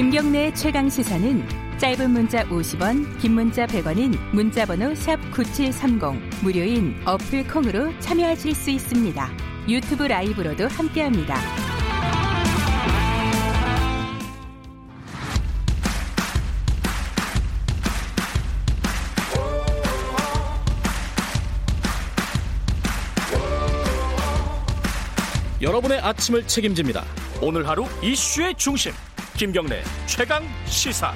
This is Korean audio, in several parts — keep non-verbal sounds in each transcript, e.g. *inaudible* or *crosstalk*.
김경래 최강 시사는 짧은 문자 50원, 긴 문자 100원인 문자번호 샵 #9730 무료인 어플 콩으로 참여하실 수 있습니다. 유튜브 라이브로도 함께합니다. 여러분의 아침을 책임집니다. 오늘 하루 이슈의 중심 김경래 최강 시사.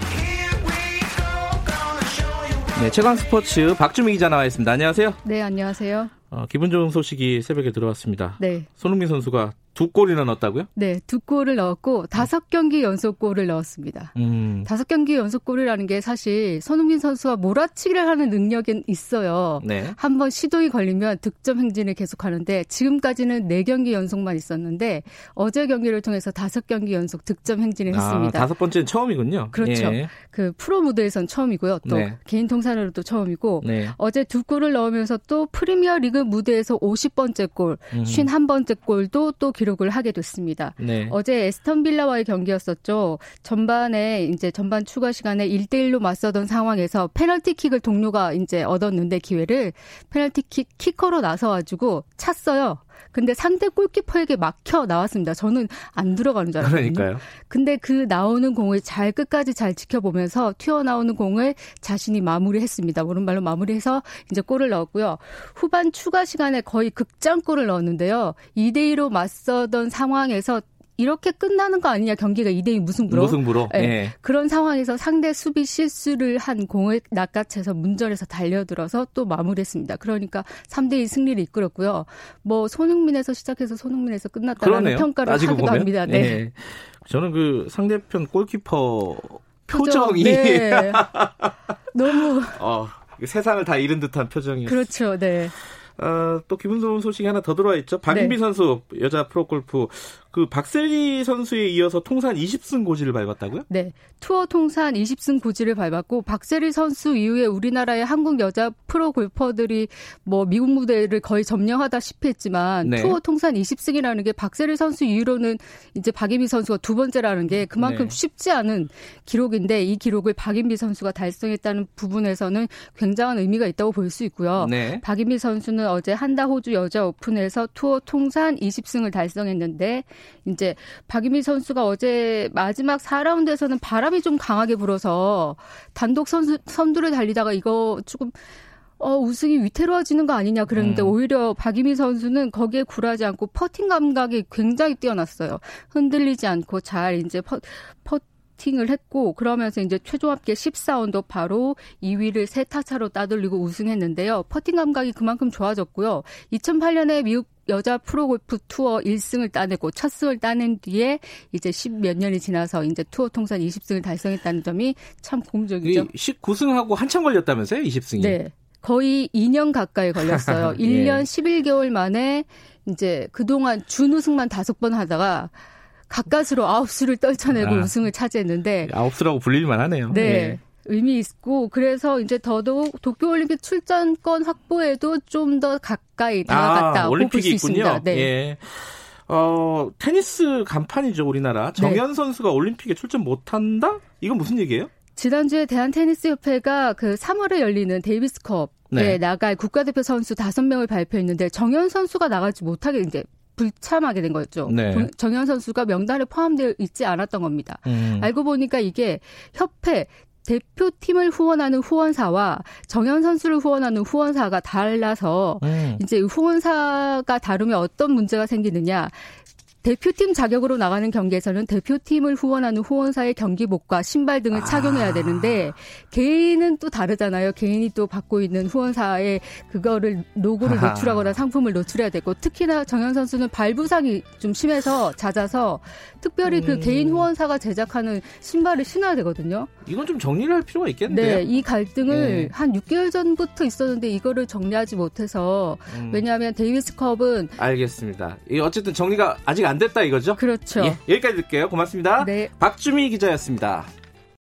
네, 최강 스포츠 박주미 기자 나와 있습니다. 안녕하세요. 네, 안녕하세요. 어, 기분 좋은 소식이 새벽에 들어왔습니다. 네. 손흥민 선수가 두 골이나 넣었다고요? 네, 두 골을 넣었고 다섯 경기 연속 골을 넣었습니다. 음. 다섯 경기 연속 골이라는 게 사실 손흥민 선수가 몰아치기를 하는 능력은 있어요. 네. 한번 시도이 걸리면 득점 행진을 계속하는데 지금까지는 네 경기 연속만 있었는데 어제 경기를 통해서 다섯 경기 연속 득점 행진을 아, 했습니다. 다섯 번째는 처음이군요. 그렇죠. 예. 그 프로 무대에선 처음이고요. 또 네. 개인 통산으로도 처음이고 네. 어제 두 골을 넣으면서 또 프리미어 리그 무대에서 50번째 골, 음. 51번째 골도 또 기록을 하게 됐습니다. 네. 어제 에스턴 빌라와의 경기였었죠. 전반에 이제 전반 추가 시간에 1대1로 맞서던 상황에서 페널티킥을 동료가 이제 얻었는데 기회를 페널티킥 키커로 나서 가지고 찼어요. 근데 상대 골키퍼에게 막혀 나왔습니다. 저는 안 들어가는 줄 알았거든요. 그러니까요. 근데 그 나오는 공을 잘 끝까지 잘 지켜보면서 튀어나오는 공을 자신이 마무리했습니다. 오른발로 마무리해서 이제 골을 넣었고요. 후반 추가 시간에 거의 극장골을 넣었는데요. 2대 2로 맞서던 상황에서 이렇게 끝나는 거 아니냐 경기가 2대2 무승부로 무승부로. 네. 예. 그런 상황에서 상대 수비 실수를 한 공을 낚아채서 문전에서 달려들어서 또 마무리했습니다. 그러니까 3대2 승리를 이끌었고요. 뭐 손흥민에서 시작해서 손흥민에서 끝났다라는 그러네요. 평가를 하기도 보면. 합니다. 네. 예. 저는 그 상대편 골키퍼 표정, 표정이 네. *laughs* 너무 어, 세상을 다 잃은 듯한 표정이었어요. 그렇죠. 네. 어, 또 기분 좋은 소식이 하나 더 들어와 있죠. 박인비 네. 선수 여자 프로골프 그 박셀리 선수에 이어서 통산 20승 고지를 밟았다고요? 네. 투어 통산 20승 고지를 밟았고 박세리 선수 이후에 우리나라의 한국 여자 프로 골퍼들이 뭐 미국 무대를 거의 점령하다시피 했지만 네. 투어 통산 20승이라는 게 박세리 선수 이후로는 이제 박인비 선수가 두 번째라는 게 그만큼 네. 쉽지 않은 기록인데 이 기록을 박인비 선수가 달성했다는 부분에서는 굉장한 의미가 있다고 볼 수 있고요. 네. 박인비 선수는 어제 한다 호주 여자 오픈에서 투어 통산 20승을 달성했는데 이제 박인비 선수가 어제 마지막 4라운드에서는 바람이 좀 강하게 불어서 단독 선수, 선두를 달리다가 이거 조금 어, 우승이 위태로워지는 거 아니냐 그랬는데 음. 오히려 박인비 선수는 거기에 굴하지 않고 퍼팅 감각이 굉장히 뛰어났어요. 흔들리지 않고 잘 이제 퍼, 퍼 팅을 했고 그러면서 이제 최종 합계 14언더 바로 2위를 세 타차로 따돌리고 우승했는데요. 퍼팅 감각이 그만큼 좋아졌고요. 2008년에 미국 여자 프로골프 투어 1승을 따내고 첫 승을 따낸 뒤에 이제 10몇 년이 지나서 이제 투어 통산 20승을 달성했다는 점이 참 공적이죠. 이 19승하고 한참 걸렸다면서요? 20승이. 네. 거의 2년 가까이 걸렸어요. *laughs* 예. 1년 11개월 만에 이제 그동안 준우승만 다섯 번 하다가 가까스로 아홉 수를 떨쳐내고 아. 우승을 차지했는데 아홉수라고 불릴만 하네요. 네. 예. 의미 있고 그래서 이제 더더욱 도쿄 올림픽 출전권 확보에도 좀 더 가까이 다가갔다. 아, 고볼수 올림픽이 있군요. 네. 예. 어, 테니스 간판이죠, 우리나라. 정현 선수가 올림픽에 출전 못 한다? 이건 무슨 얘기예요? 지난주에 대한테니스협회가 그 3월에 열리는 데이비스컵에 네. 나갈 국가대표 선수 5명을 발표했는데 정현 선수가 나가지 못하게 이제 불참하게 된 거였죠. 네. 정현 선수가 명단에 포함되어 있지 않았던 겁니다. 음. 알고 보니까 이게 협회 대표팀을 후원하는 후원사와 정현 선수를 후원하는 후원사가 달라서 음. 이제 후원사가 다르면 어떤 문제가 생기느냐. 대표팀 자격으로 나가는 경기에서는 대표팀을 후원하는 후원사의 경기복과 신발 등을 아. 착용해야 되는데 개인은 또 다르잖아요. 개인이 또 받고 있는 후원사의 그거를 로고를 아하. 노출하거나 상품을 노출해야 되고 특히나 정현 선수는 발부상이 좀 심해서 잦아서 특별히 그 음. 개인 후원사가 제작하는 신발을 신어야 되거든요. 이건 좀 정리를 할 필요가 있겠는데요. 네, 이 갈등을 네. 한 6개월 전부터 있었는데 이거를 정리하지 못해서 음. 왜냐하면 데이비스컵은 알겠습니다. 이 어쨌든 정리가 아직 안 됐다 이거죠? 그렇죠. 예, 여기까지 듣게요. 고맙습니다. 네. 박주미 기자였습니다.